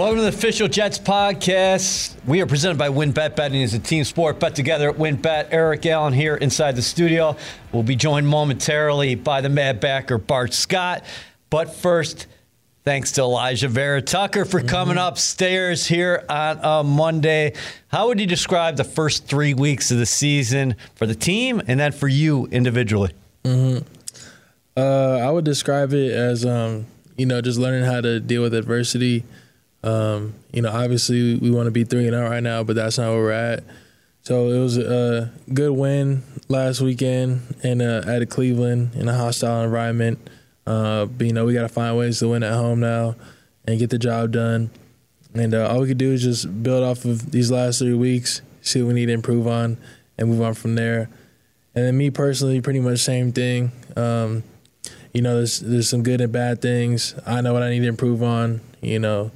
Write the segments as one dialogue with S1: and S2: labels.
S1: Welcome to the official Jets podcast. We are presented by WynnBET. Betting is a team sport. Bet together at WynnBET. Eric Allen here inside the studio. We'll be joined momentarily by the mad backer Bart Scott. But first, thanks to Alijah Vera Tucker for coming upstairs here on a Monday. How would you describe the first three weeks of the season for the team and then for you individually?
S2: Uh, I would describe it as, um, you know, just learning how to deal with adversity. Um, you know, obviously we want to be three and out right now, but that's not where we're at. So it was a good win last weekend and uh, at Cleveland in a hostile environment. Uh, but you know, we got to find ways to win at home now and get the job done. And uh, all we could do is just build off of these last three weeks, see what we need to improve on, and move on from there. And then me personally, pretty much same thing. Um, you know, there's there's some good and bad things. I know what I need to improve on. You know,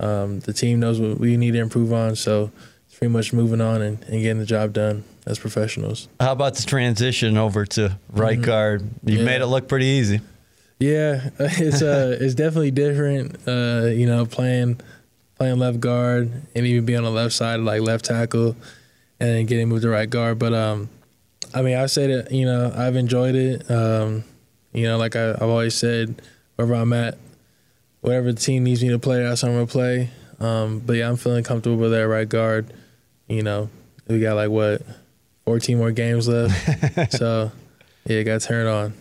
S2: um, the team knows what we need to improve on. So it's pretty much moving on and, and getting the job done as professionals.
S1: How about the transition over to right guard? You
S2: Yeah.
S1: made it look pretty easy.
S2: Yeah, it's uh, it's definitely different. Uh, you know, playing playing left guard and even being on the left side, like left tackle, and then getting moved to right guard. But um, I mean, I say that you know I've enjoyed it. Um, you know, like I, I've always said, wherever I'm at, whatever the team needs me to play, that's what I'm gonna play. Um, but yeah, I'm feeling comfortable with that right guard. You know, we got like what, 14 more games left, so yeah, got turned on.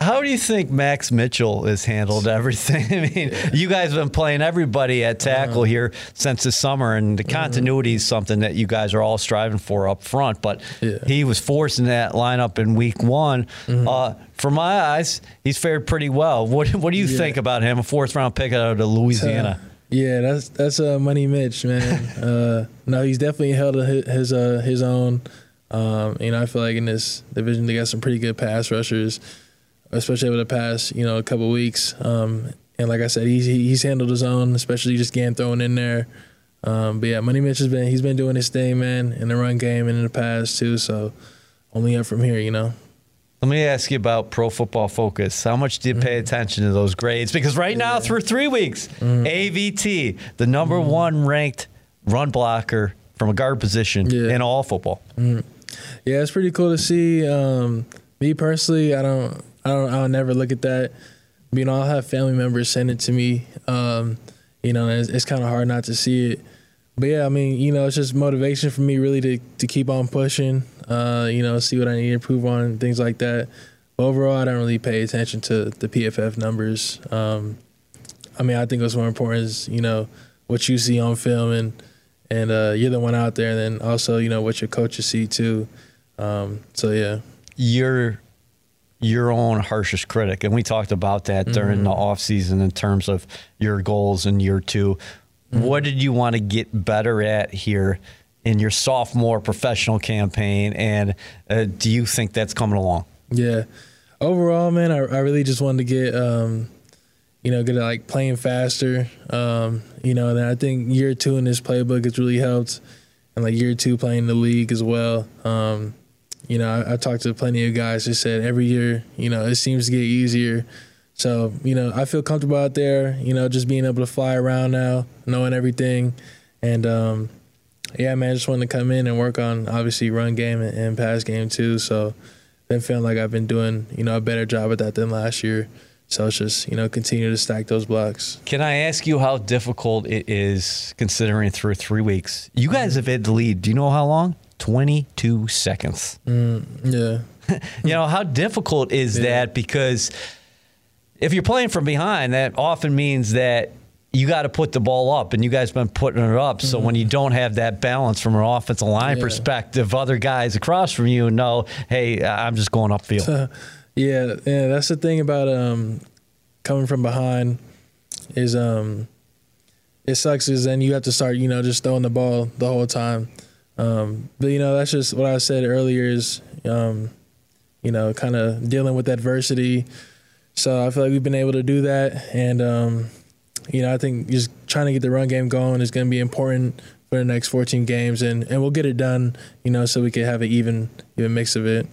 S1: How do you think Max Mitchell has handled everything? I mean, you guys have been playing everybody at tackle here since the summer, and the continuity is something that you guys are all striving for up front. But
S2: Yeah.
S1: he was forced in that lineup in week one. Uh, for my eyes, he's fared pretty well. What What do you
S2: Yeah.
S1: think about him? A fourth round pick out of Louisiana.
S2: Yeah, that's that's uh, Money Mitch, man. uh, no, he's definitely held his his, uh, his own. Um, you know, I feel like in this division they got some pretty good pass rushers, especially over the past you know a couple weeks. Um, and like I said, he's he's handled his own, especially just getting thrown in there. Um, but yeah, Money Mitch has been he's been doing his thing, man, in the run game and in the past too. So only up from here, you know.
S1: Let me ask you about Pro Football Focus. How much do you
S2: Mm-hmm.
S1: pay attention to those grades? Because right now, through three weeks, AVT, the number
S2: Mm-hmm.
S1: one ranked run blocker from a guard position
S2: Yeah.
S1: in all football.
S2: Yeah, it's pretty cool to see. Um, me personally, I don't, I don't, I'll never look at that. You know, I'll have family members send it to me. Um, you know, it's, it's kind of hard not to see it. But yeah, I mean, you know, it's just motivation for me really to to keep on pushing. Uh, you know, see what I need to improve on things like that. But overall, I don't really pay attention to the PFF numbers. Um, I mean, I think what's more important is you know what you see on film and and uh, you're the one out there. And then also, you know, what your coaches see too. Um, so yeah,
S1: You're your own harshest critic, and we talked about that during
S2: Mm-hmm.
S1: the offseason in terms of your goals in year 2
S2: Mm-hmm.
S1: What did you want to get better at here in your sophomore professional campaign, and uh, do you think that's coming along?
S2: yeah. Overall, man, I, I really just wanted to get, um, you know, get at, like playing faster. Um, you know, and I think year two in this playbook has really helped, and like year two playing the league as well. Um, you know, I, talked to plenty of guys who said every year, you know, it seems to get easier. So, you know, I feel comfortable out there, you know, just being able to fly around now, knowing everything. And um, yeah, man, I just wanted to come in and work on obviously run game and, and pass game too. So been feeling like I've been doing, you know, a better job at that than last year. So it's just, you know, continue to stack those blocks.
S1: Can I ask you how difficult it is considering through three weeks? You guys have had the lead. Do you know how long? 22 seconds.
S2: Yeah.
S1: You know, how difficult is
S2: Yeah.
S1: that? Because if you're playing from behind, that often means that you got to put the ball up, and you guys been putting it up. So when you don't have that balance from an offensive line
S2: Yeah.
S1: perspective, other guys across from you know, hey, I'm just going upfield.
S2: Yeah, yeah, that's the thing about um coming from behind is um it sucks is then you have to start, you know, just throwing the ball the whole time. Um but you know, that's just what I said earlier is um you know, kind of dealing with adversity. So I feel like we've been able to do that and um you know, I think just trying to get the run game going is going to be important for the next 14 games and and we'll get it done, you know, so we can have an even even mix of it.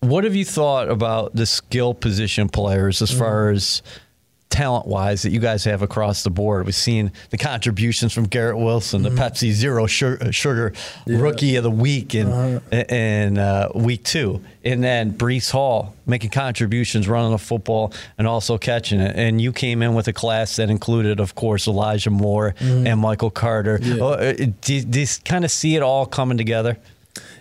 S1: What have you thought about the skill position players as far as talent wise that you guys have across the board. We've seen the contributions from Garrett Wilson, the Pepsi Zero Sugar, sugar Rookie of the Week in in uh, week two, and then Breece Hall making contributions, running the football, and also catching it. And you came in with a class that included, of course, Elijah Moore and Michael Carter.
S2: Yeah.
S1: Oh, uh, do, you- do you kind of see it all coming together?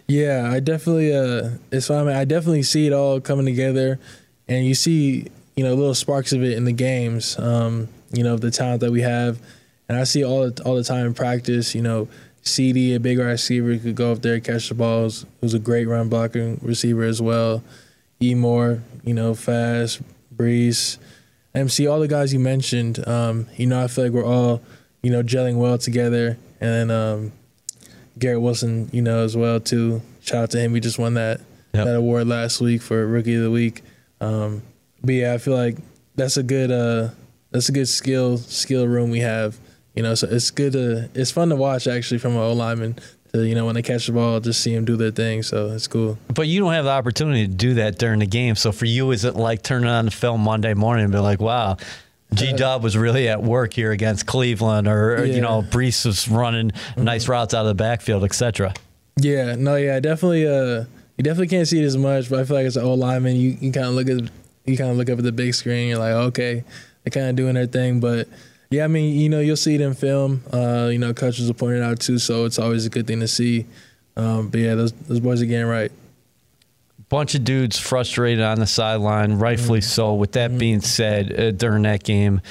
S2: Yeah, I definitely. Uh, it's fine. I definitely see it all coming together, and you see, you know, little sparks of it in the games. Um, you know, the talent that we have, and I see all the, all the time in practice. You know, CD, a big receiver, could go up there catch the balls. Who's a great run blocking receiver as well. E Moore, you know, fast. Breece, MC, all the guys you mentioned. Um, you know, I feel like we're all, you know, gelling well together, and then. Um, Garrett Wilson, you know, as well too. Shout out to him. He just won that
S1: Yep.
S2: that award last week for Rookie of the Week. Um, but yeah, I feel like that's a good uh, that's a good skill skill room we have. You know, so it's good to it's fun to watch actually from an O lineman to you know when they catch the ball, just see them do their thing. So it's cool.
S1: But you don't have the opportunity to do that during the game. So for you, is it like turning on the film Monday morning and be like, wow, G Dub was really at work here against Cleveland, or, or, you know, Breece was running nice routes out of the backfield, etc.
S2: Yeah, no, yeah, definitely. Uh, you definitely can't see it as much, but I feel like as an old lineman, you, you kind of look at you kind of look up at the big screen. You're like, okay, they're kind of doing their thing, but yeah, I mean, you know, you'll see it in film. Uh, you know, coaches will point it out too, so it's always a good thing to see. Um, but yeah, those those boys are getting right.
S1: Bunch of dudes frustrated on the sideline, rightfully so. With that being said, uh, during that game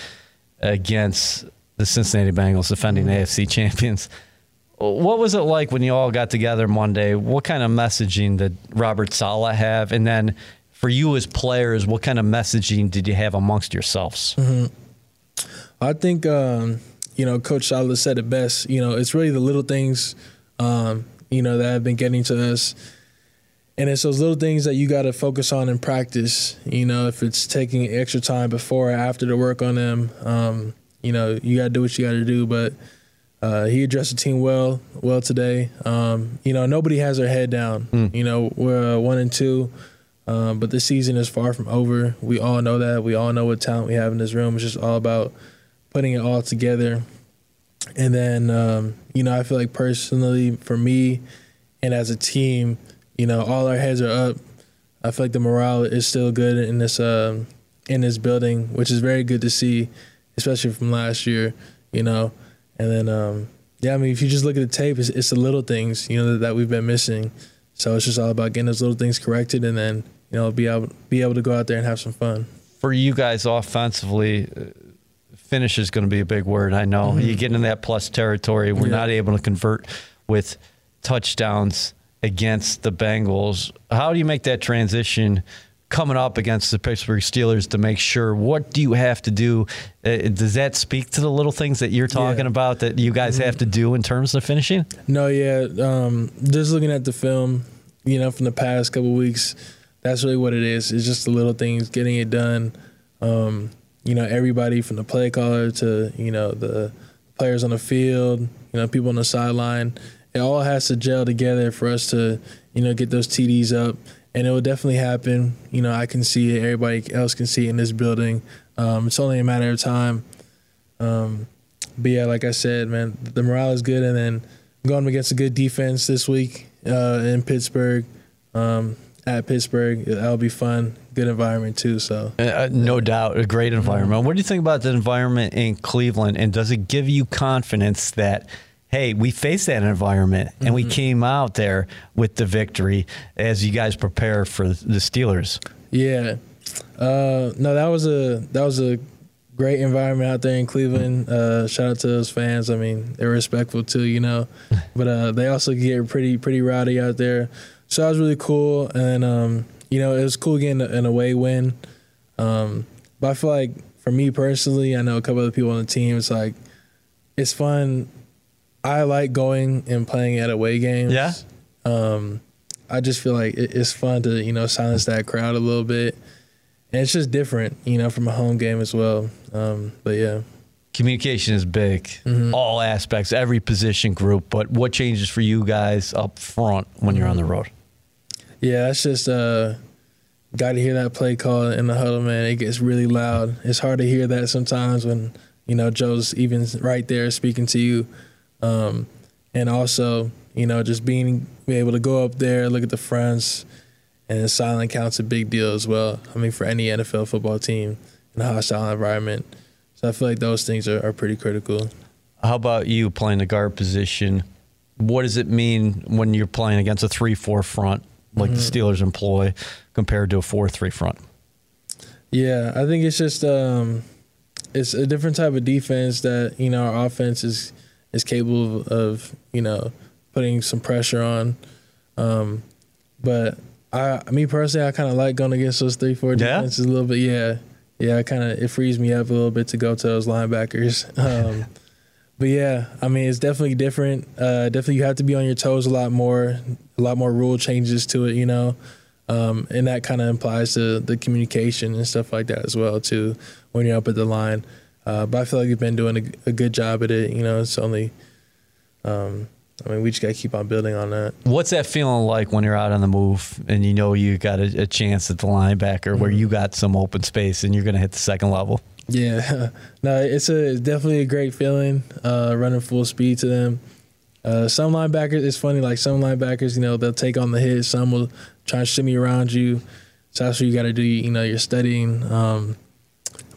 S1: against the Cincinnati Bengals, defending AFC champions, what was it like when you all got together Monday? What kind of messaging did Robert Saleh have? And then for you as players, what kind of messaging did you have amongst yourselves?
S2: I think um, you know Coach Saleh said it best. You know, it's really the little things, um, you know, that have been getting to us, and it's those little things that you got to focus on in practice. You know, if it's taking extra time before or after to work on them, um, you know, you got to do what you got to do. But uh, he addressed the team well, well today. Um, you know, nobody has their head down. You know, we're uh, one and two. Um, but the season is far from over. We all know that. We all know what talent we have in this room. It's just all about putting it all together. And then, um, you know, I feel like personally for me and as a team, you know, all our heads are up. I feel like the morale is still good in this um, in this building, which is very good to see, especially from last year. You know, and then um, yeah, I mean, if you just look at the tape, it's, it's the little things you know that, that we've been missing. So it's just all about getting those little things corrected, and then you know be able be able to go out there and have some fun.
S1: For you guys offensively, uh, finish is going to be a big word. I know you get in that plus territory. We're
S2: Mm-hmm. Yeah.
S1: not able to convert with touchdowns against the Bengals. How do you make that transition coming up against the Pittsburgh Steelers to make sure? What do you have to do? Uh, does that speak to the little things that you're talking
S2: Yeah. Mm-hmm.
S1: about that you guys have to do in terms of finishing?
S2: No, yeah. Um, just looking at the film, you know, from the past couple weeks, that's really what it is. It's just the little things, getting it done. Um, you know, everybody from the play caller to you know the players on the field, you know, people on the sideline. It all has to gel together for us to you know get those TDs up, and it will definitely happen. You know, I can see it. Everybody else can see it in this building. Um, it's only a matter of time. Um, but yeah, like I said, man, the morale is good, and then going against a good defense this week uh, in Pittsburgh, um, at Pittsburgh, that'll be fun. Good environment too. So
S1: Uh, no doubt, a great environment. What do you think about the environment in Cleveland, and does it give you confidence that, hey, we faced that environment and we came out there with the victory as you guys prepare for the Steelers?
S2: yeah, uh, no, that was a that was a great environment out there in Cleveland. Uh, shout out to those fans. I mean, they're respectful too, you know, but uh, they also get pretty pretty rowdy out there. So that was really cool, and um, you know, it was cool getting an away win. Um, but I feel like for me personally, I know a couple other people on the team. It's like it's fun. I like going and playing at away games.
S1: Yeah?
S2: Um, I just feel like it, it's fun to you know silence that crowd a little bit, and it's just different, you know, from a home game as well. Um, but yeah.
S1: Communication is big, all aspects, every position group. But what changes for you guys up front when you're on the road?
S2: Yeah, that's just uh, got to hear that play call in the huddle, man. It gets really loud. It's hard to hear that sometimes when you know Joe's even right there speaking to you, um, and also you know just being be able to go up there, look at the fronts, and silent count's a big deal as well. I mean, for any NFL football team in a hostile environment. So I feel like those things are, are pretty critical.
S1: How about you playing the guard position? What does it mean when you're playing against a three-four front like mm-hmm. the Steelers employ compared to a four-three front?
S2: Yeah, I think it's just um, it's a different type of defense that you know our offense is is capable of, of you know putting some pressure on. Um, but I, me personally, I kind of like going against those three four defenses yeah? a little bit. Yeah, yeah, I kind of it frees me up a little bit to go to those linebackers. Um, but yeah, I mean it's definitely different. Uh, definitely you have to be on your toes a lot more. A lot more rule changes to it, you know, um, and that kind of implies to the communication and stuff like that as well too when you're up at the line. Uh, but I feel like you've been doing a, a, good job at it. You know, it's only. Um, I mean, we just got to keep on building on that.
S1: What's that feeling like when you're out on the move and you know you got a, a chance at the linebacker mm-hmm. where you got some open space and you're going to hit the second level?
S2: Yeah, no, it's a it's definitely a great feeling uh, running full speed to them. Uh, some linebackers, it's funny, like some linebackers, you know, they'll take on the hit. Some will try and shimmy around you. So that's what you got to do. You know, you're studying. Um,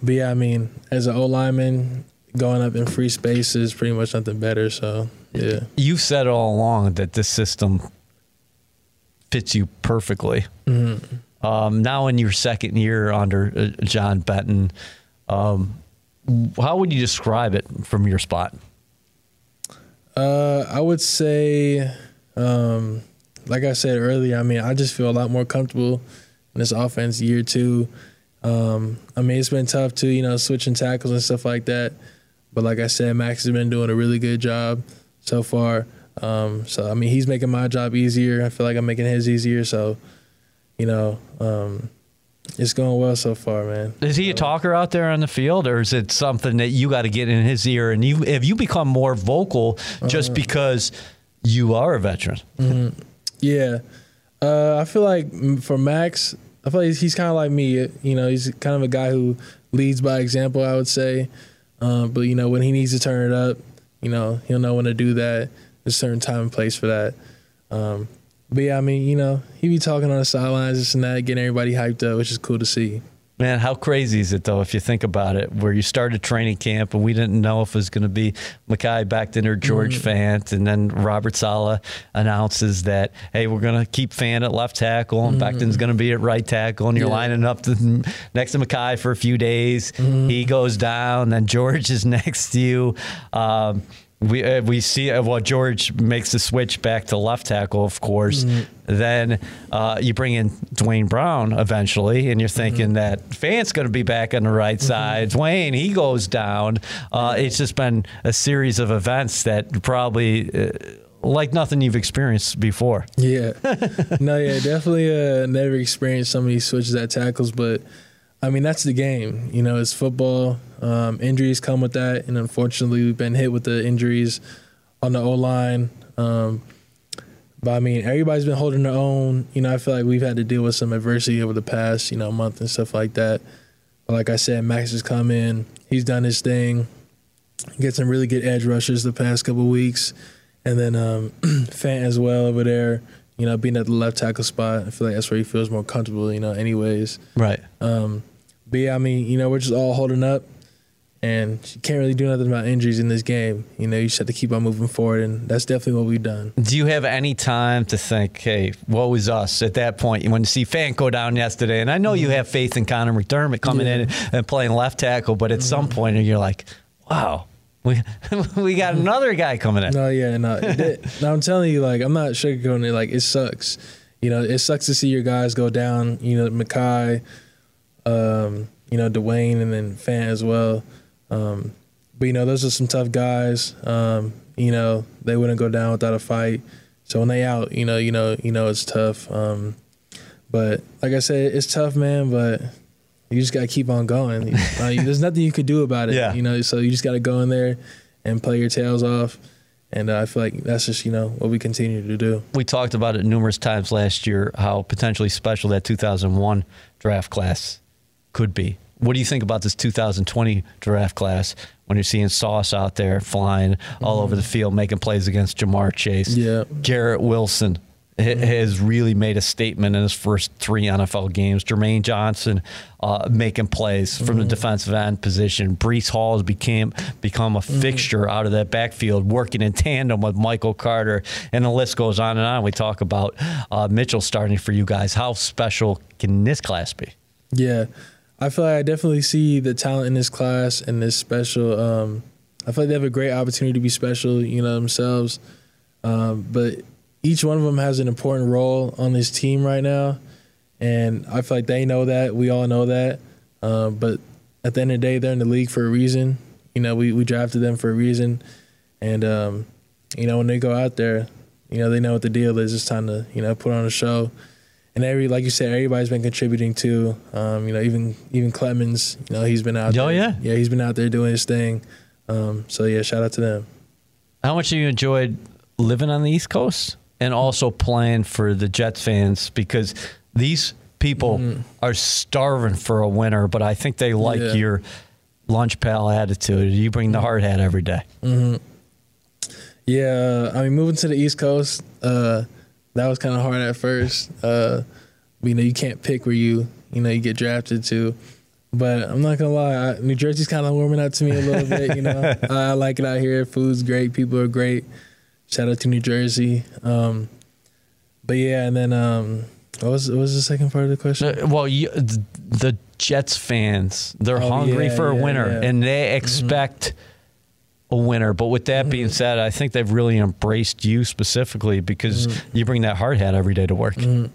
S2: but yeah, I mean, as an O lineman, going up in free space is pretty much nothing better. So yeah,
S1: you've said all along that this system fits you perfectly. Mm-hmm. Um, now in your second year under uh, John Benton, um, how would you describe it from your spot?
S2: Uh, I would say, um, like I said earlier, I mean, I just feel a lot more comfortable in this offense year two. Um, I mean, it's been tough too, you know, switching tackles and stuff like that. But like I said, Max has been doing a really good job so far. Um, so I mean, he's making my job easier. I feel like I'm making his easier. So, you know, um, it's going well so far, man.
S1: Is he a talker out there on the field, or is it something that you got to get in his ear? And you have you become more vocal just uh, because you are a veteran?
S2: Mm-hmm. Yeah, uh, I feel like for Max, I feel like he's, he's kind of like me. You know, he's kind of a guy who leads by example. I would say, uh, but you know, when he needs to turn it up, you know, he'll know when to do that. There's a certain time and place for that. Um, but yeah, I mean, you know, he be talking on the sidelines, this and that, getting everybody hyped up, which is cool to see.
S1: Man, how crazy is it though if you think about it? Where you started training camp and we didn't know if it was going to be Mekhi Becton or George mm-hmm. Fant, and then Robert Saleh announces that hey, we're going to keep Fant at left tackle and mm-hmm. Becton's going to be at right tackle, and you're yeah. lining up to, next to Mekhi for a few days. Mm-hmm. He goes down, then George is next to you. Um, we uh, we see uh, well George makes the switch back to left tackle, of course. Mm-hmm. Then uh, you bring in Duane Brown eventually, and you're thinking mm-hmm. that Fant's going to be back on the right mm-hmm. side. Duane he goes down. Uh, it's just been a series of events that probably. Uh, like nothing you've experienced before.
S2: Yeah, no, yeah, definitely uh, never experienced so many switches at tackles, but I mean, that's the game. You know, it's football. Um, injuries come with that, and unfortunately, we've been hit with the injuries on the O line. Um, but I mean, everybody's been holding their own. You know, I feel like we've had to deal with some adversity over the past, you know, month and stuff like that. But like I said, Max has come in. He's done his thing. Get some really good edge rushers the past couple weeks, and then um, Fant as well over there you know, being at the left tackle spot. I feel like that's where he feels more comfortable, you know, anyways.
S1: Right.
S2: Um, but yeah, I mean, you know, we're just all holding up and you can't really do nothing about injuries in this game. You know, you just have to keep on moving forward, and that's definitely what we've done.
S1: Do you have any time to think, hey, what was us at that point? When You see Fant go down yesterday, and I know mm-hmm. you have faith in Connor McDermott coming yeah. in and playing left tackle, but at mm-hmm. some point you're like, wow, we we got another guy coming in.
S2: No, yeah, no. no, I'm telling you, like, I'm not sugarcoating it. Like, it sucks. You know, it sucks to see your guys go down. You know, Mekhi, um, you know, Duane, and then Fant as well. Um, but you know, those are some tough guys. Um, you know, they wouldn't go down without a fight. So when they out, you know, you know, you know, it's tough. Um, but like I said, it's tough, man. But you just got to keep on going. there's nothing you could do about it. Yeah. You know, so you just got to go in there and play your tails off and uh, I feel like that's just you know what we continue to do.
S1: We talked about it numerous times last year how potentially special that 2001 draft class could be. What do you think about this 2020 draft class when you're seeing Sauce out there flying all mm-hmm. over the field, making plays against Ja'Marr Chase?
S2: Yeah.
S1: Garrett Wilson mm-hmm. has really made a statement in his first three NFL games. Jermaine Johnson uh, making plays from mm-hmm. the defensive end position. Breece Hall has became become a mm-hmm. fixture out of that backfield, working in tandem with Michael Carter, and the list goes on and on. We talk about uh, Mitchell starting for you guys. How special can this class be?
S2: Yeah. I feel like I definitely see the talent in this class and this special. Um, I feel like they have a great opportunity to be special, you know, themselves. Um, but each one of them has an important role on this team right now, and I feel like they know that. We all know that. Um, but at the end of the day, they're in the league for a reason. You know, we, we drafted them for a reason, and um, you know when they go out there, you know they know what the deal is. It's time to you know put on a show and every like you said, everybody's been contributing too. Um, you know, even even Clemons, you know, he's been out.
S1: Oh
S2: there.
S1: yeah,
S2: yeah, he's been out there doing his thing. Um, so yeah, shout out to them.
S1: How much have you enjoyed living on the East Coast and also playing for the Jets fans because these people mm-hmm. are starving for a winner, but I think they like yeah. your lunch pal attitude. You bring the hard hat every day.
S2: Mm-hmm. Yeah, I mean, moving to the East Coast. Uh, that was kind of hard at first. Uh, you know, you can't pick where you you know you get drafted to. But I'm not gonna lie, I, New Jersey's kind of warming up to me a little bit. You know, I, like it out here. Food's great. People are great. Shout out to New Jersey. Um, but yeah, and then um, what was what was the second part of the question?
S1: Uh, well, you, the Jets fans, they're oh, hungry yeah, for a yeah, winner, yeah. and they mm-hmm. expect. Mm-hmm a winner. But with that being mm-hmm. said, I think they've really embraced you specifically because mm-hmm. you bring that hard hat every day to work.
S2: Mm-hmm.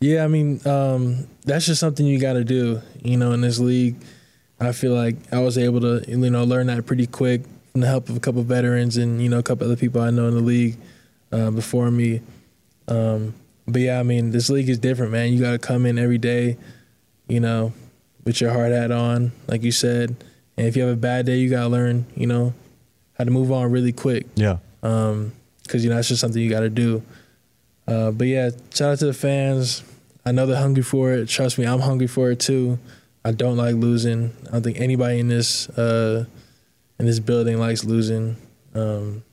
S2: Yeah, I mean, um, that's just something you got to do. You know, in this league, I feel like I was able to, you know, learn that pretty quick from the help of a couple of veterans and you know a couple other people I know in the league uh, before me. Um, but yeah, I mean, this league is different, man. You got to come in every day, you know, with your hard hat on, like you said. And if you have a bad day, you got to learn, you know, had to move on really quick.
S1: Yeah.
S2: Um, because you know that's just something you got to do. Uh, but yeah, shout out to the fans. I know they're hungry for it. Trust me, I'm hungry for it too. I don't like losing. I don't think anybody in this uh, in this building likes losing. Um,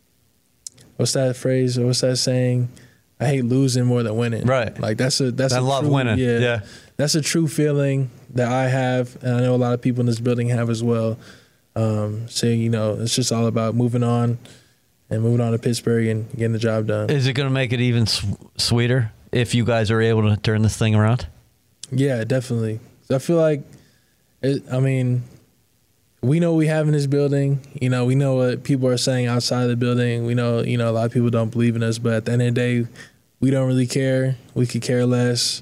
S2: what's that phrase? What's that saying? I hate losing more than winning.
S1: Right.
S2: Like that's a that's
S1: I
S2: a
S1: love
S2: true,
S1: winning. Yeah, yeah.
S2: That's a true feeling that I have, and I know a lot of people in this building have as well. Um, saying you know it's just all about moving on and moving on to Pittsburgh and getting the job done.
S1: Is it going to make it even sweeter if you guys are able to turn this thing around?
S2: Yeah, definitely. I feel like, it, I mean, we know we have in this building. You know, we know what people are saying outside of the building. We know, you know, a lot of people don't believe in us, but at the end of the day, we don't really care. We could care less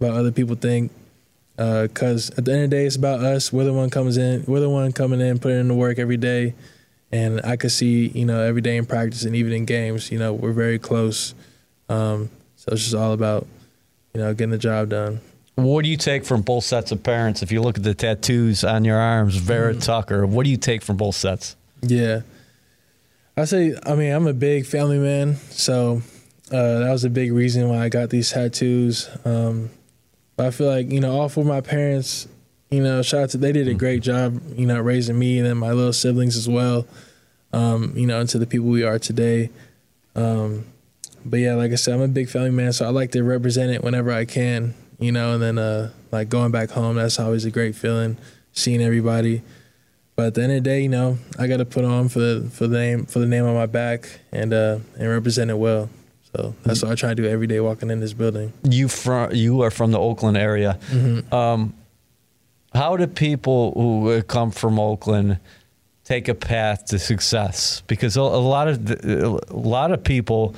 S2: about other people think because uh, at the end of the day, it's about us. We're the one comes in. We're the one coming in, putting in the work every day, and I could see, you know, every day in practice and even in games, you know, we're very close. Um, so it's just all about, you know, getting the job done.
S1: What do you take from both sets of parents? If you look at the tattoos on your arms, Vera mm. Tucker, what do you take from both sets?
S2: Yeah, I say, I mean, I'm a big family man, so uh, that was a big reason why I got these tattoos. Um, but I feel like you know, all four of my parents, you know, shout out to they did a great job, you know, raising me and then my little siblings as well. Um, you know, into the people we are today. Um, but yeah, like I said, I'm a big family man, so I like to represent it whenever I can. You know, and then uh, like going back home, that's always a great feeling, seeing everybody. But at the end of the day, you know, I got to put on for the for the name for the name on my back and uh, and represent it well. So that's what I try to do every day walking in this building.
S1: You from you are from the Oakland area. Mm-hmm. Um, how do people who come from Oakland take a path to success? Because a, a lot of a lot of people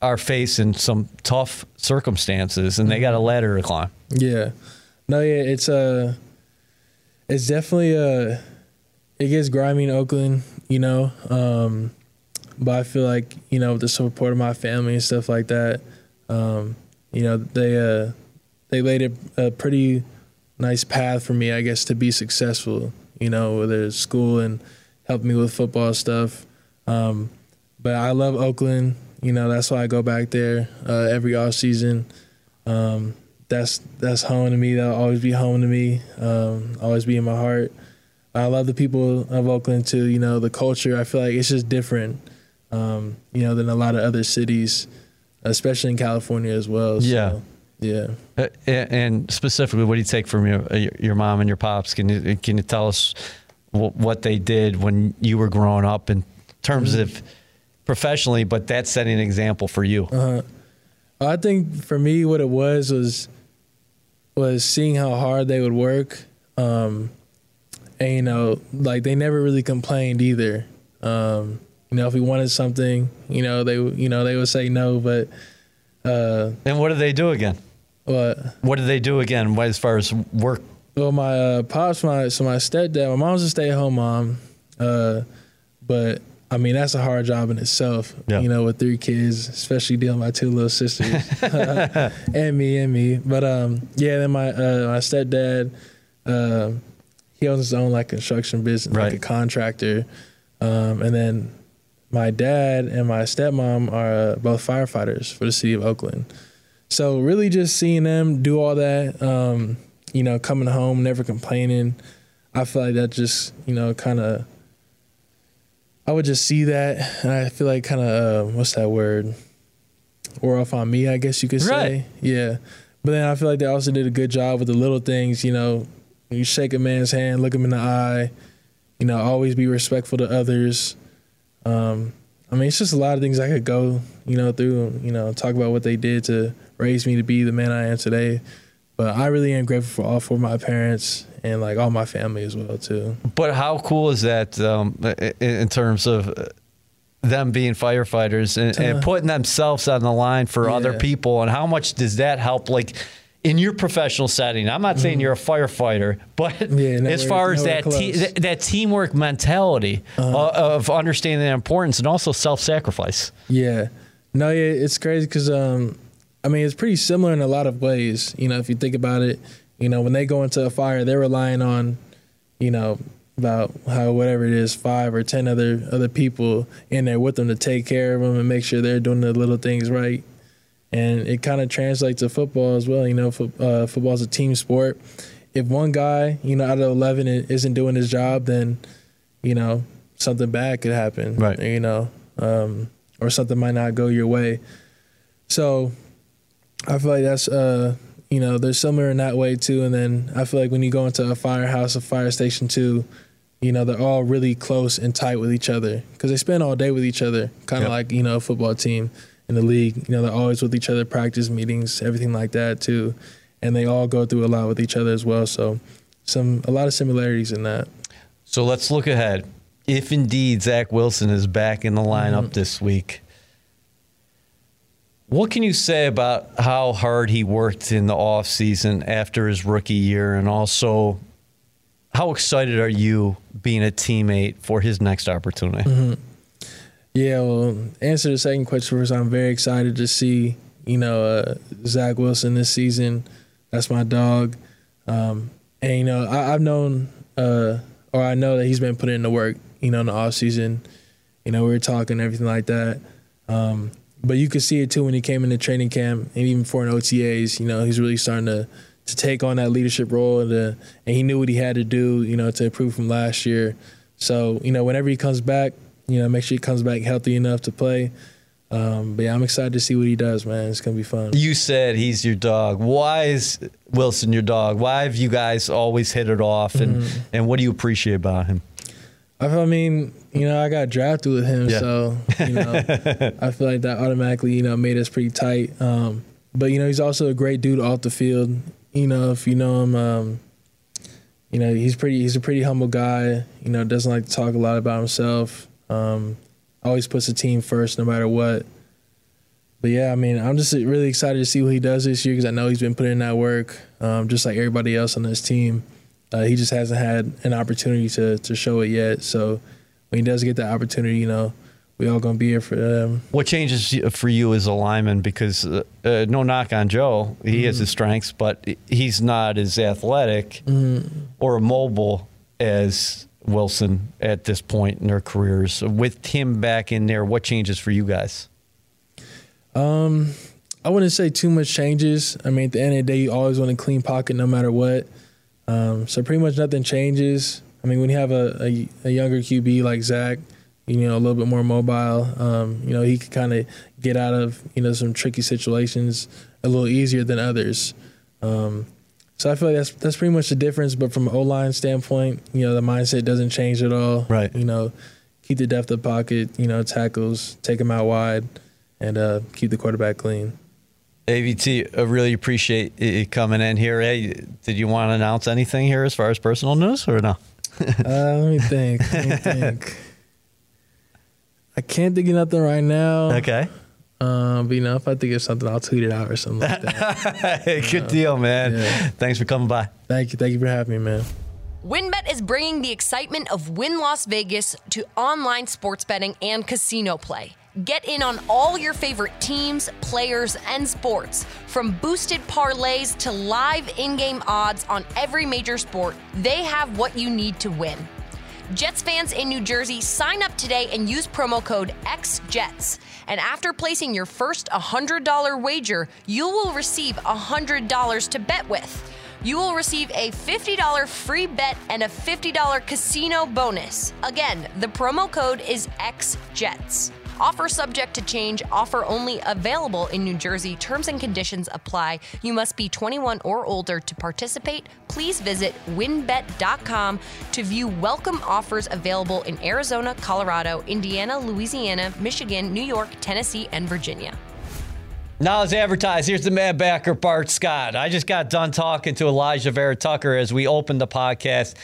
S1: are facing some tough circumstances, and they got a mm-hmm. ladder to climb.
S2: Yeah, no, yeah, it's a, uh, it's definitely a, uh, it gets grimy in Oakland, you know. Um, but I feel like you know the support of my family and stuff like that, um, you know they uh, they laid a, a, pretty nice path for me, I guess, to be successful. You know, whether it's school and help me with football stuff. Um, but I love Oakland. You know, that's why I go back there uh, every off season. Um, that's that's home to me. That'll always be home to me. Um, always be in my heart. I love the people of Oakland too. You know, the culture. I feel like it's just different. Um, you know, than a lot of other cities, especially in California as well. So,
S1: Yeah.
S2: yeah.
S1: Uh, and specifically, what do you take from your uh, your mom and your pops? Can you can you tell us wh- what they did when you were growing up in terms of professionally, but that's setting an example for you?
S2: Uh-huh. I think for me, what it was was was seeing how hard they would work, um, and you know, like they never really complained either. Um, you know, if we wanted something, you know, they would- you know they would say no, but uh,
S1: And what did they do again?
S2: what?
S1: What did they do again as far as work?
S2: Well, my uh, pops, my so my stepdad, my mom's a stay at home mom, uh, but I mean that's a hard job in itself.
S1: Yeah.
S2: You know, with three kids, especially dealing with my two little sisters and me and me. But um, yeah, then my uh, my stepdad, uh, he owns his own like construction business,
S1: Right.
S2: like a contractor, um, and then my dad and my stepmom are uh, both firefighters for the city of Oakland. So really, just seeing them do all that, um, you know, coming home, never complaining. I feel like that just, you know, kind of. I would just see that, and I feel like kind of uh, what's that word? Or off on me, I guess you could say.
S1: Right.
S2: Yeah, but then I feel like they also did a good job with the little things. You know, you shake a man's hand, look him in the eye. You know, always be respectful to others. Um, I mean, it's just a lot of things I could go, you know, through, you know, talk about what they did to raise me to be the man I am today. But I really am grateful for all four of my parents and like all my family as well too.
S1: But how cool is that um, in terms of them being firefighters and, and putting themselves on the line for other people? And how much does that help? Like in your professional setting, I'm not saying you're a firefighter, but
S2: Mm-hmm. Yeah,
S1: as far as that te-
S2: Uh-huh.
S1: that, that teamwork mentality uh, of understanding the importance and also self-sacrifice.
S2: Yeah. No, yeah, it's crazy because, um, I mean, it's pretty similar in a lot of ways. You know, if you think about it, you know, when they go into a fire, they're relying on, you know, about how whatever it is, five or ten other other people in there with them to take care of them and make sure they're doing the little things right. And it kind of translates to football as well. You know, fo- uh, football's a team sport. If one guy, you know, out of eleven isn't doing his job, then, you know, something bad could happen.
S1: Right.
S2: You know, um, or something might not go your way. So, I feel like that's uh, you know, they're similar in that way too. And then I feel like when you go into a firehouse, a fire station too, you know, they're all really close and tight with each other because they spend all day with each other, kind of
S1: Yep.
S2: like you know, a football team in the league. You know, they're always with each other, practice meetings, everything like that too, and they all go through a lot with each other as well. So, some a lot of similarities in that.
S1: So let's look ahead. If indeed Zach Wilson is back in the mm-hmm. lineup this week, what can you say about how hard he worked in the offseason after his rookie year? And also, how excited are you being a teammate for his next opportunity? Mm-hmm.
S2: Yeah, well, answer the second question first. I'm very excited to see, you know, uh, Zach Wilson this season. That's my dog. Um, and, you know, I, I've known, uh, or I know that he's been putting in the work, you know, in the off season. You know, we were talking, everything like that. Um, but you could see it too when he came into training camp and even before in OTAs, you know, he's really starting to, to take on that leadership role and, to, and he knew what he had to do, you know, to improve from last year. So, you know, whenever he comes back, you know, make sure he comes back healthy enough to play. Um, but yeah, I'm excited to see what he does, man. It's gonna be fun.
S1: You said he's your dog. Why is Wilson your dog? Why have you guys always hit it off? And, and what do you appreciate about him?
S2: I I mean, you know, I got drafted with him,
S1: Yeah.
S2: so you know, I feel like that automatically, you know, made us pretty tight. Um, but you know, he's also a great dude off the field. You know, if you know him, um, you know, he's pretty. He's a pretty humble guy. You know, doesn't like to talk a lot about himself. Um, always puts the team first, no matter what. But yeah, I mean, I'm just really excited to see what he does this year because I know he's been putting in that work, um, just like everybody else on this team. Uh, he just hasn't had an opportunity to to show it yet. So when he does get that opportunity, you know, we all gonna be here for them.
S1: What changes for you as a lineman? Because uh, uh, no knock on Joe, he has his strengths, but he's not as athletic or mobile as Wilson at this point in their careers. With him back in there, what changes for you guys?
S2: Um, I wouldn't say too much changes. I mean, at the end of the day, you always want a clean pocket no matter what. Um, so pretty much nothing changes. I mean, when you have a, a, a younger QB like Zach, you know, a little bit more mobile, um, you know, he could kind of get out of, you know, some tricky situations a little easier than others. Um, so I feel like that's that's pretty much the difference. But from an O line standpoint, you know, the mindset doesn't change at all.
S1: Right.
S2: You know, keep the depth of pocket. You know, tackles, take them out wide, and uh, keep the quarterback clean.
S1: AVT, I really appreciate you coming in here. Hey, did you want to announce anything here as far as personal news or no?
S2: uh, let me think. Let me think. I can't think of nothing right now.
S1: Okay.
S2: Um, but you know, if I think of something, I'll tweet it out or something like that.
S1: Good deal, man. Yeah. Thanks for coming by.
S2: Thank you. Thank you for having me, man.
S3: WynnBET is bringing the excitement of Wynn Las Vegas to online sports betting and casino play. Get in on all your favorite teams, players, and sports. From boosted parlays to live in game odds on every major sport, they have what you need to win. Jets fans in New Jersey, sign up today and use promo code XJETS. And after placing your first $100 wager, you will receive $100 to bet with. You will receive a $50 free bet and a $50 casino bonus. Again, the promo code is XJETS. Offer subject to change. Offer only available in New Jersey. Terms and conditions apply. You must be 21 or older to participate. Please visit wynnbet.com to view welcome offers available in Arizona, Colorado, Indiana, Louisiana, Michigan, New York, Tennessee, and Virginia.
S1: Now let's advertise. Here's the mad backer, Bart Scott. I just got done talking to Alijah Vera-Tucker as we opened the podcast.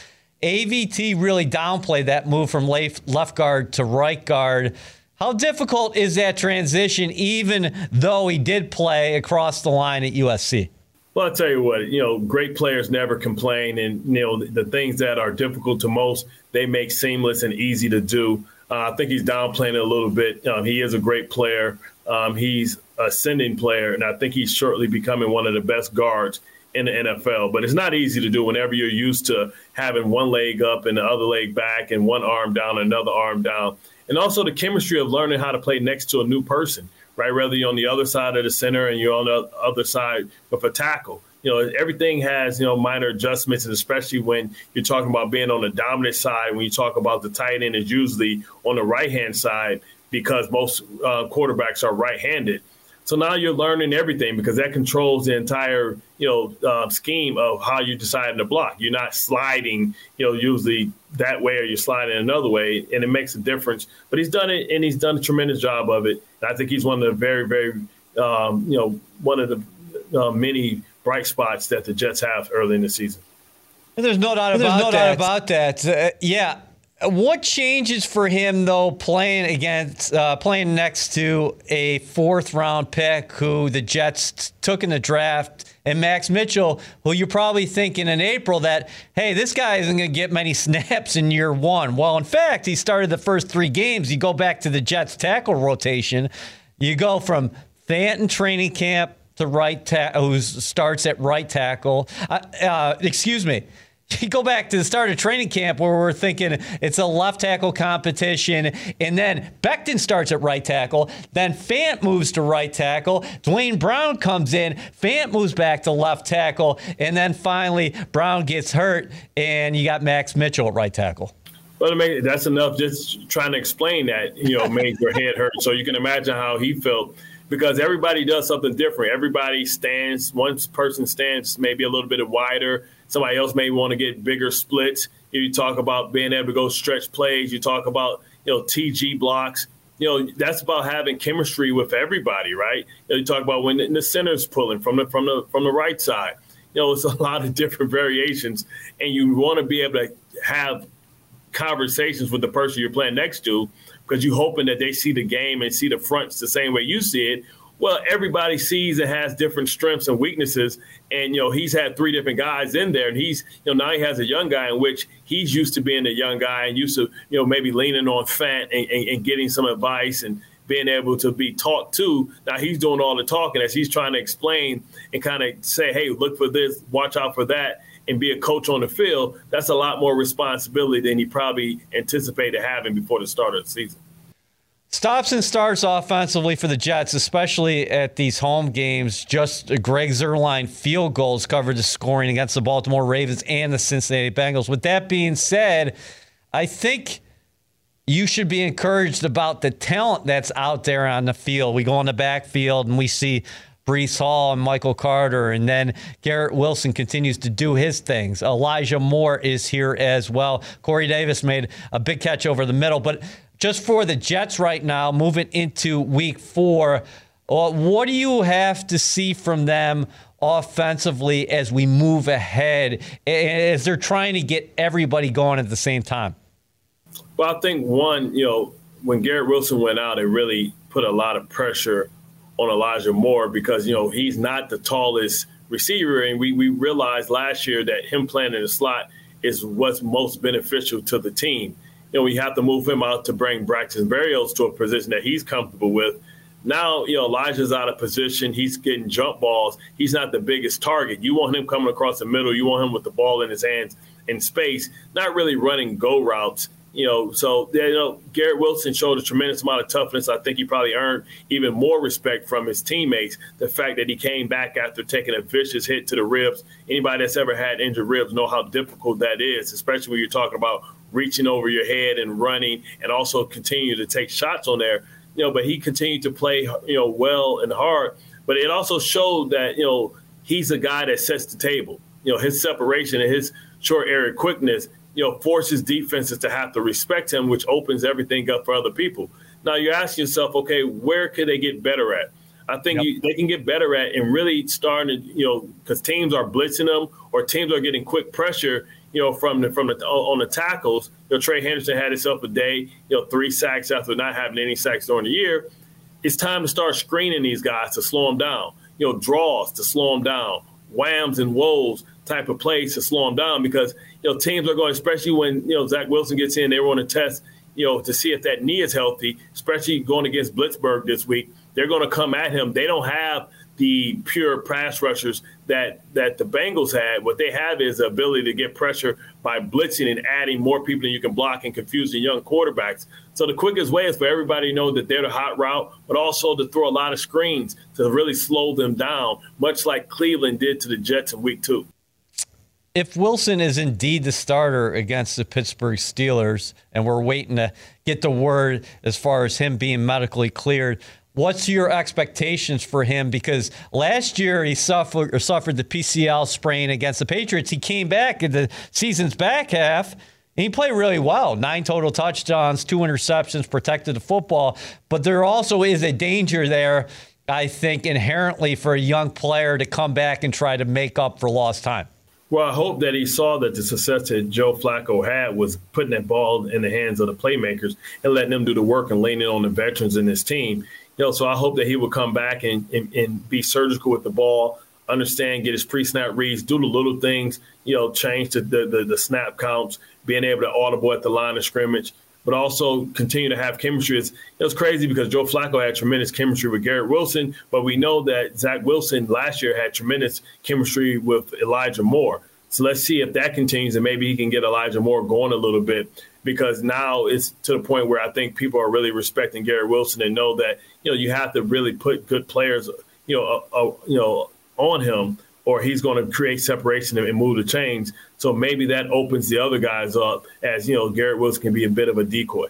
S1: AVT really downplayed that move from left guard to right guard. How difficult is that transition, even though he did play across the line at USC?
S4: Well, I'll tell you what, you know, great players never complain. And, you know, the things that are difficult to most, they make seamless and easy to do. Uh, I think he's downplaying it a little bit. Um, he is a great player. Um, he's a sending player, and I think he's shortly becoming one of the best guards in the NFL. But it's not easy to do whenever you're used to having one leg up and the other leg back and one arm down, another arm down and also the chemistry of learning how to play next to a new person, right? Whether you're on the other side of the center and you're on the other side with a tackle. You know, everything has, you know, minor adjustments, and especially when you're talking about being on the dominant side, when you talk about the tight end is usually on the right hand side because most uh, quarterbacks are right handed. So now you're learning everything because that controls the entire, you know, uh, scheme of how you decide to block. You're not sliding, you know, usually that way or you're sliding another way, and it makes a difference. But he's done it, and he's done a tremendous job of it. And I think he's one of the very, very, um, you know, one of the uh, many bright spots that the Jets have early in the season.
S1: There's no doubt about There's no that. doubt about that. Uh, yeah, what changes for him though playing against uh, playing next to a fourth round pick who the Jets took in the draft and Max Mitchell, who you're probably thinking in April that hey this guy isn't going to get many snaps in year one. Well, in fact, he started the first three games. You go back to the Jets tackle rotation, you go from Fant training camp to right who starts at right tackle. Uh, uh, excuse me go back to the start of training camp where we're thinking it's a left tackle competition, and then Becton starts at right tackle. Then Fant moves to right tackle. Duane Brown comes in. Fant moves back to left tackle, and then finally Brown gets hurt, and you got Max Mitchell at right tackle.
S4: Well, that's enough. Just trying to explain that, you know, made your head hurt. So you can imagine how he felt because everybody does something different. Everybody stands. One person stands maybe a little bit wider Somebody else may want to get bigger splits. You talk about being able to go stretch plays. You talk about you know TG blocks. You know that's about having chemistry with everybody, right? You, know, you talk about when the, the center's pulling from the from the from the right side. You know, it's a lot of different variations, and you want to be able to have conversations with the person you're playing next to because you're hoping that they see the game and see the fronts the same way you see it, well, everybody sees and has different strengths and weaknesses. And, you know, he's had three different guys in there. And he's, you know, now he has a young guy in which he's used to being a young guy and used to, you know, maybe leaning on Fant and, and, and getting some advice and being able to be talked to. Now he's doing all the talking as he's trying to explain and kind of say, hey, look for this, watch out for that. and be a coach on the field, that's a lot more responsibility than he probably anticipated having before the start of the season.
S1: Stops and starts offensively for the Jets, especially at these home games. Just Greg Zuerlein field goals covered the scoring against the Baltimore Ravens and the Cincinnati Bengals. With that being said, I think you should be encouraged about the talent that's out there on the field. We go on the backfield and we see Breece Hall and Michael Carter, and then Garrett Wilson continues to do his things. Elijah Moore is here as well. Corey Davis made a big catch over the middle, but just for the Jets right now, moving into week four, uh, what do you have to see from them offensively as we move ahead, as they're trying to get everybody going at the same time?
S4: Well, I think one, you know, when Garrett Wilson went out, it really put a lot of pressure on Elijah Moore because, you know, he's not the tallest receiver. And we, we realized last year that him playing in the slot is what's most beneficial to the team you know, we have to move him out to bring Braxton Berrios to a position that he's comfortable with. Now, you know, Elijah's out of position. He's getting jump balls. He's not the biggest target. You want him coming across the middle. You want him with the ball in his hands in space, not really running go routes. You know, so you know, Garrett Wilson showed a tremendous amount of toughness. I think he probably earned even more respect from his teammates. The fact that he came back after taking a vicious hit to the ribs. Anybody that's ever had injured ribs know how difficult that is, especially when you're talking about reaching over your head and running, and also continue to take shots on there. You know, but he continued to play, you know, well and hard. But it also showed that you know he's a guy that sets the table. You know, his separation and his short area quickness, you know, forces defenses to have to respect him, which opens everything up for other people. Now you ask yourself, okay, where could they get better at? I think yep. you, they can get better at and really starting to, you know, because teams are blitzing them or teams are getting quick pressure you know, from the from the on the tackles. You know, Trey Hendrickson had himself a day, you know, three sacks after not having any sacks during the year. It's time to start screening these guys to slow them down. You know, draws to slow them down, whams and woes type of plays to slow them down because you know teams are going, especially when you know Zach Wilson gets in, they want to test, you know, to see if that knee is healthy. Especially going against Blitzburg this week, they're going to come at him. They don't have the pure pass rushers that that the Bengals had. What they have is the ability to get pressure by blitzing and adding more people than you can block and confusing young quarterbacks. So the quickest way is for everybody to know that they're the hot route, but also to throw a lot of screens to really slow them down, much like Cleveland did to the Jets in week two.
S1: If Wilson is indeed the starter against the Pittsburgh Steelers, and we're waiting to get the word as far as him being medically cleared, What's your expectations for him? Because last year he suffered suffered the PCL sprain against the Patriots. He came back in the season's back half. And he played really well. Nine total touchdowns, two interceptions, protected the football. But there also is a danger there, I think, inherently for a young player to come back and try to make up for lost time.
S4: Well, I hope that he saw that the success that Joe Flacco had was putting that ball in the hands of the playmakers and letting them do the work and laying it on the veterans in this team you know, so I hope that he will come back and, and, and be surgical with the ball, understand, get his pre-snap reads, do the little things, you know, change the, the, the, the snap counts, being able to audible at the line of scrimmage, but also continue to have chemistry. It's, it was crazy because Joe Flacco had tremendous chemistry with Garrett Wilson, but we know that Zach Wilson last year had tremendous chemistry with Elijah Moore. So let's see if that continues and maybe he can get Elijah Moore going a little bit because now it's to the point where I think people are really respecting Garrett Wilson and know that you know you have to really put good players you know uh, uh, you know on him or he's going to create separation and move the chains. So maybe that opens the other guys up as you know Garrett Wilson can be a bit of a decoy.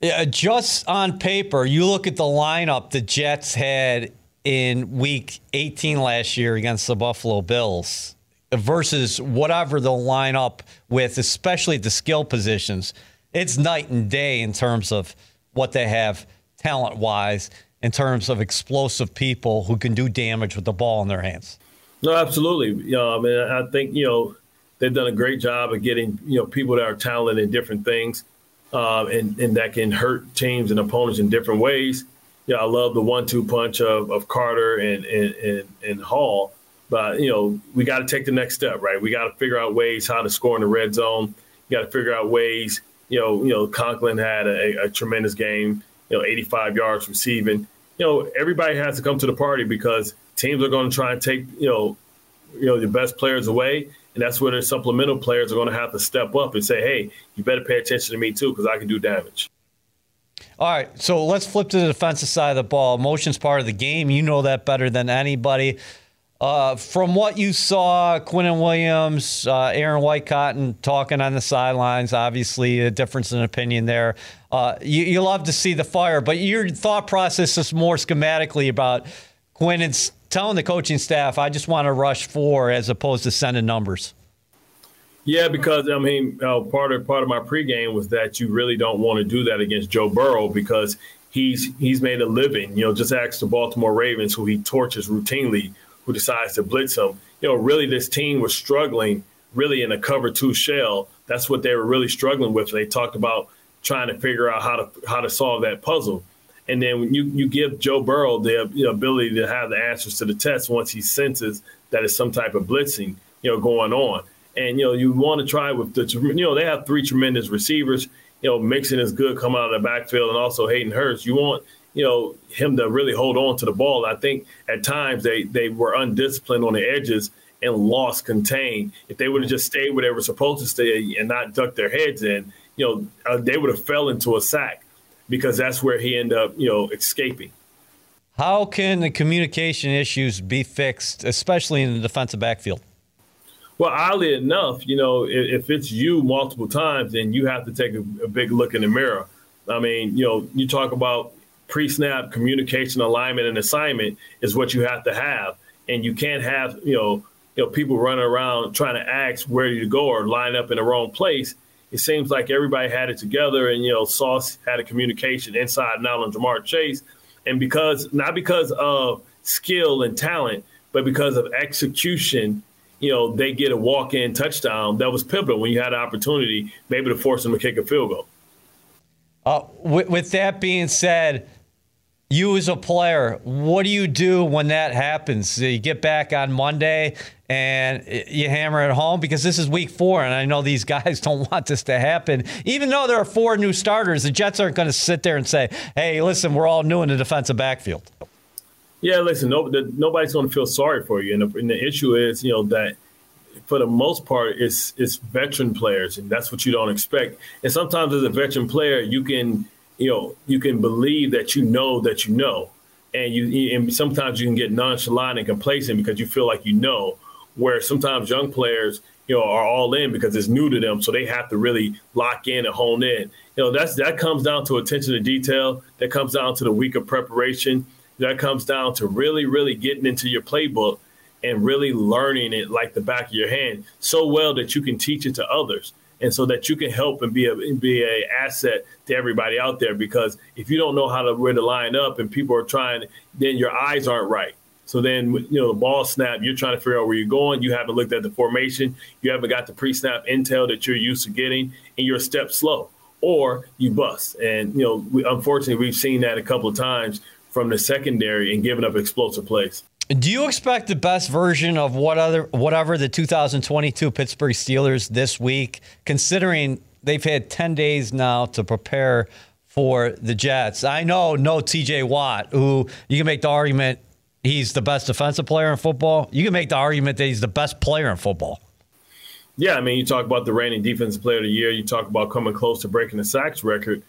S1: Yeah, just on paper, you look at the lineup the Jets had in Week 18 last year against the Buffalo Bills versus whatever they'll line up with, especially the skill positions, it's night and day in terms of what they have talent wise, in terms of explosive people who can do damage with the ball in their hands.
S4: No, absolutely. You know, I mean, I think you know they've done a great job of getting you know people that are talented in different things, uh, and and that can hurt teams and opponents in different ways. Yeah, I love the one-two punch of, of Carter and and, and, and Hall but you know, we got to take the next step, right? We got to figure out ways how to score in the red zone. You got to figure out ways. You know, you know, Conklin had a, a tremendous game. You know, 85 yards receiving. You know, everybody has to come to the party because teams are going to try and take you know you know, your best players away. And that's where the supplemental players are going to have to step up and say, hey, you better pay attention to me too, because I can do damage.
S1: All right, so let's flip to the defensive side of the ball. Motion's part of the game. You know that better than anybody. Uh, from what you saw, Quinnen Williams, uh, Aaron Whitecotton talking on the sidelines, obviously a difference in opinion there. Uh, you, you, love to see the fire, but your thought process is more schematically about Quinnen's telling the coaching staff, I just want to rush four as opposed to sending numbers.
S4: Yeah, because I mean, part of part of my pregame was that you really don't want to do that against Joe Burrow because he's he's made a living. You know, just ask the Baltimore Ravens, who he tortures routinely who decides to blitz him. You know, really, this team was struggling really in a cover two shell. That's what they were really struggling with. They talked about trying to figure out how to how to solve that puzzle. And then when you, you give Joe Burrow the you know, ability to have the answers to the test once he senses that it's some type of blitzing, you know, going on. And you know, you want to try with the you know, they have three tremendous receivers. You know, Mixon is good coming out of the backfield and also Hayden Hurst. You want you know him to really hold on to the ball. I think at times they they were undisciplined on the edges and lost contain. If they would have just stayed where they were supposed to stay and not duck their heads in, you know, uh, they would have fell into a sack because that's where he ended up, you know, escaping.
S1: How can the communication issues be fixed, especially in the defensive backfield?
S4: Well, oddly enough, you know, if, if it's you multiple times, then you have to take a, a big look in the mirror. I mean, you know, you talk about pre-snap communication, alignment, and assignment is what you have to have, and you can't have you know you know people running around trying to ask where you go or line up in the wrong place. It seems like everybody had it together, and you know Sauce had a communication inside out on Ja'Marr Chase, and because not because of skill and talent, but because of execution you know, they get a walk in touchdown that was pivotal when you had an opportunity maybe to force them to kick a field goal.
S1: Uh, with, with, that being said, you as a player, what do you do when that happens? You get back on Monday and you hammer it home because this is week four, and I know these guys don't want this to happen. Even though there are four new starters, the Jets aren't going to sit there and say, "Hey, listen, we're all new in the defensive backfield."
S4: Yeah, listen, no, the, nobody's going to feel sorry for you, and the, and the issue is, you know, that for the most part, it's it's veteran players, and that's what you don't expect. And sometimes as a veteran player, you can you know you can believe that you know that you know, and you and sometimes you can get nonchalant and complacent because you feel like you know. Where sometimes young players you know are all in because it's new to them, so they have to really lock in and hone in. You know that's that comes down to attention to detail. That comes down to the week of preparation. That comes down to really, really getting into your playbook and really learning it like the back of your hand so well that you can teach it to others and so that you can help and be a be a asset to everybody out there. Because if you don't know how to where to line up and people are trying, then your eyes aren't right. So then, you know, the ball snap, you're trying to figure out where you're going. You haven't looked at the formation. You haven't got the pre-snap intel that you're used to getting, and you're a step slow, or you bust. And you know, we, unfortunately, we've seen that a couple of times from the secondary and giving up explosive plays.
S1: Do you expect the best version of what other whatever the 2022 Pittsburgh Steelers this week, considering they've had 10 days now to prepare for the Jets? I know no TJ Watt, who you can make the argument he's the best defensive player in football. You can make the argument that he's the best player in football.
S4: Yeah, I mean, you talk about the reigning defensive player of the year. You talk about coming close to breaking the sacks record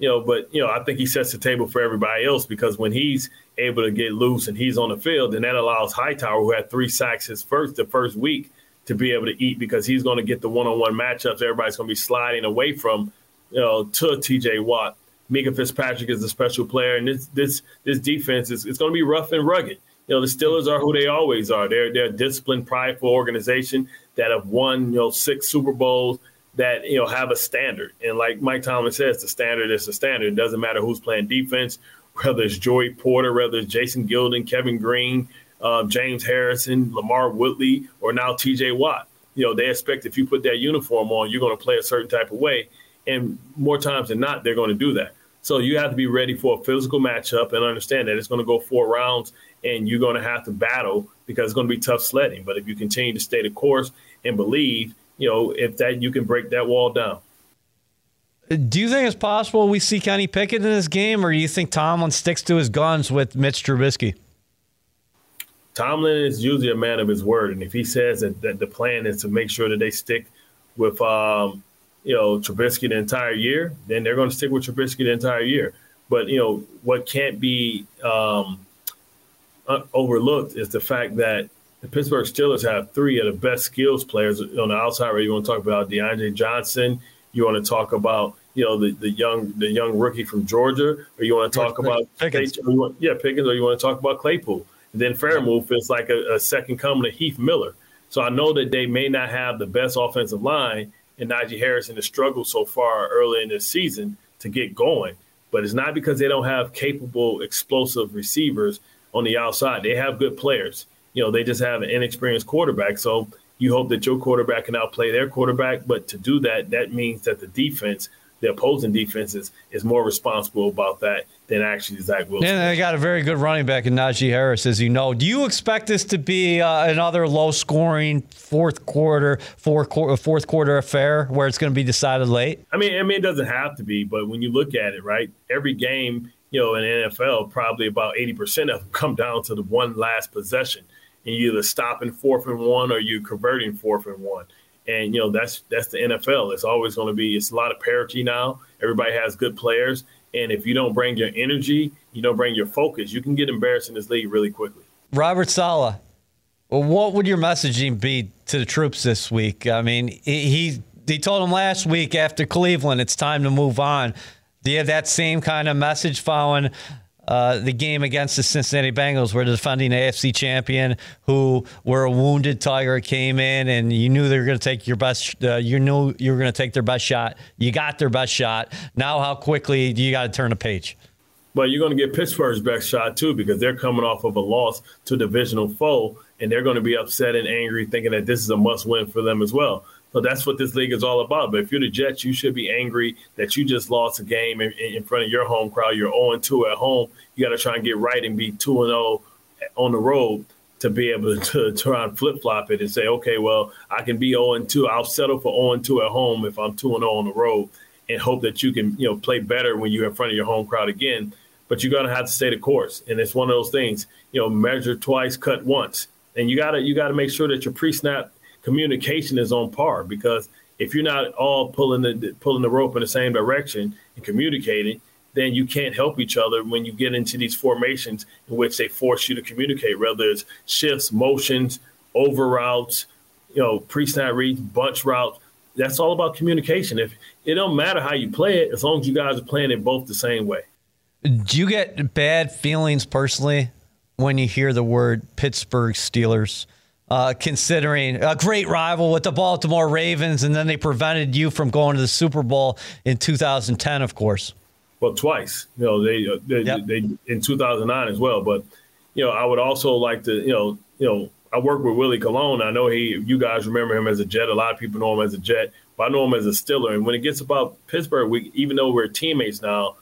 S4: you know, but you know, I think he sets the table for everybody else because when he's able to get loose and he's on the field, then that allows Hightower, who had three sacks his first the first week, to be able to eat because he's going to get the one-on-one matchups. Everybody's going to be sliding away from, you know, to T.J. Watt. Minkah Fitzpatrick is a special player, and this this this defense is it's going to be rough and rugged. You know, the Steelers are who they always are. They're they're a disciplined, prideful organization that have won you know six Super Bowls that you know have a standard. And like Mike Tomlin says, the standard is the standard. It doesn't matter who's playing defense, whether it's Joey Porter, whether it's Jason Gildon, Kevin Greene, uh, James Harrison, LaMarr Woodley, or now T.J. Watt. You know they expect if you put that uniform on, you're going to play a certain type of way, and more times than not, they're going to do that. So you have to be ready for a physical matchup and understand that it's going to go four rounds, and you're going to have to battle because it's going to be tough sledding. But if you continue to stay the course and believe you know, if that you can break that wall down.
S1: Do you think it's possible we see Kenny Pickett in this game, or do you think Tomlin sticks to his guns with Mitch Trubisky?
S4: Tomlin is usually a man of his word, and if he says that, that the plan is to make sure that they stick with um, you know Trubisky the entire year, then they're going to stick with Trubisky the entire year. But you know what can't be um, overlooked is the fact that the Pittsburgh Steelers have three of the best skills players on the outside. Right, you want to talk about DeAndre Johnson, you want to talk about you know the, the young the young rookie from Georgia, or you want to talk about
S1: Pickens.
S4: Want, yeah Pickens, or you want to talk about Claypool. And then Freiermuth feels like a, a, second coming of Heath Miller. So I know that they may not have the best offensive line, and Najee Harrison has struggled so far early in this season to get going. But it's not because they don't have capable, explosive receivers on the outside. They have good players. You know, they just have an inexperienced quarterback. So you hope that your quarterback can outplay their quarterback. But to do that, that means that the defense the opposing defense is, is more responsible about that than actually Zach Wilson.
S1: And they got a very good running back in Najee Harris, as you know. Do you expect this to be uh, another low-scoring fourth quarter, fourth quarter, fourth quarter affair where it's going to be decided late?
S4: I mean, I mean, it doesn't have to be, but when you look at it, right, every game, you know, in NFL, probably about eighty percent of them come down to the one last possession, and you either stopping fourth and one or you're converting fourth and one. And you know that's that's the NFL. It's always going to be. It's a lot of parity now. Everybody has good players, and if you don't bring your energy, you don't bring your focus, you can get embarrassed in this league really quickly.
S1: Robert Saleh, well, what would your messaging be to the troops this week? I mean, he he told them last week after Cleveland, it's time to move on. Do you have that same kind of message following uh, the game against the Cincinnati Bengals, where the defending AFC champion, who were a wounded tiger, came in and you knew they were going to take your best. Uh, you knew you were going to take their best shot. You got their best shot. Now, how quickly do you got to turn a page?
S4: But you're going to get Pittsburgh's best shot too, because they're coming off of a loss to a divisional foe, and they're going to be upset and angry, thinking that this is a must-win for them as well. So that's what this league is all about. But if you're the Jets, you should be angry that you just lost a game in, in front of your home crowd. You're 0 2 at home. You got to try and get right and be 2 0 on the road to be able to, try and flip flop it and say, okay, well, I can be 0 2. I'll settle for 0 2 at home if I'm 2 0 on the road and hope that you can, you know, play better when you're in front of your home crowd again. But you're gonna have to stay the course. And it's one of those things, you know, measure twice, cut once. And you gotta you gotta make sure that your pre snap communication is on par because if you're not all pulling the pulling the rope in the same direction and communicating, then you can't help each other when you get into these formations in which they force you to communicate, whether it's shifts, motions, over routes, you know, pre-snap reads, bunch routes. That's all about communication. If it don't matter how you play it, as long as you guys are playing it both the same way.
S1: Do you get bad feelings personally when you hear the word Pittsburgh Steelers? Uh, considering a great rival with the Baltimore Ravens, and then they prevented you from going to the Super Bowl in 2010, of course.
S4: Well, twice. You know, they uh, they, yep. they in 2009 as well. But you know, I would also like to, you know, you know, I work with Willie Colon. I know he, you guys remember him as a Jet. A lot of people know him as a Jet, but I know him as a Steeler. And when it gets about Pittsburgh, we, even though we're teammates now,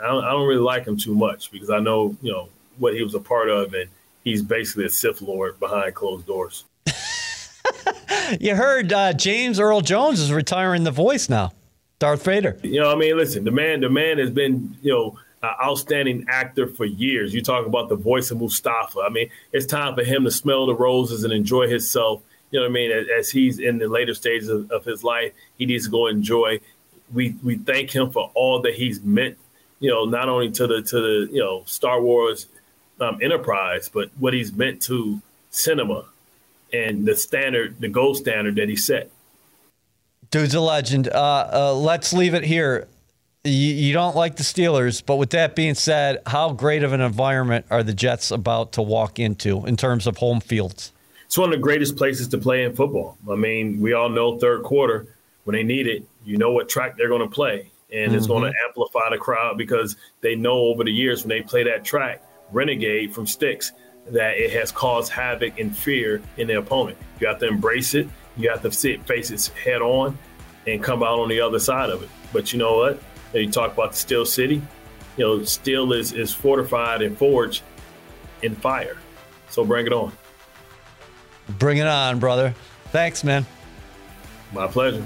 S4: I don't, I don't really like him too much because I know, you know, what he was a part of and he's basically a Sith Lord behind closed doors.
S1: you heard uh, James Earl Jones is retiring the voice now. Darth Vader.
S4: You know, I mean, listen, the man, the man has been, you know, an outstanding actor for years. You talk about the voice of Mustafa. I mean, it's time for him to smell the roses and enjoy himself. You know what I mean? As, as he's in the later stages of, of, his life, he needs to go enjoy. We we thank him for all that he's meant. You know, not only to the to the you know Star Wars um, enterprise, but what he's meant to cinema and the standard, the gold standard that he set.
S1: Dude's a legend. Uh, uh, let's leave it here. You, you, don't like the Steelers, but with that being said, how great of an environment are the Jets about to walk into in terms of home fields?
S4: It's one of the greatest places to play in football. I mean, we all know third quarter when they need it, you know what track they're going to play, and mm-hmm. it's going to amplify the crowd because they know over the years when they play that track, renegade from Styx that it has caused havoc and fear in the opponent. You have to embrace it. You have to sit, face it head on and come out on the other side of it. But you know what? You talk about the Steel City. You know, steel is, is fortified and forged in fire. So bring it on.
S1: Bring it on, brother. Thanks, man.
S4: My pleasure.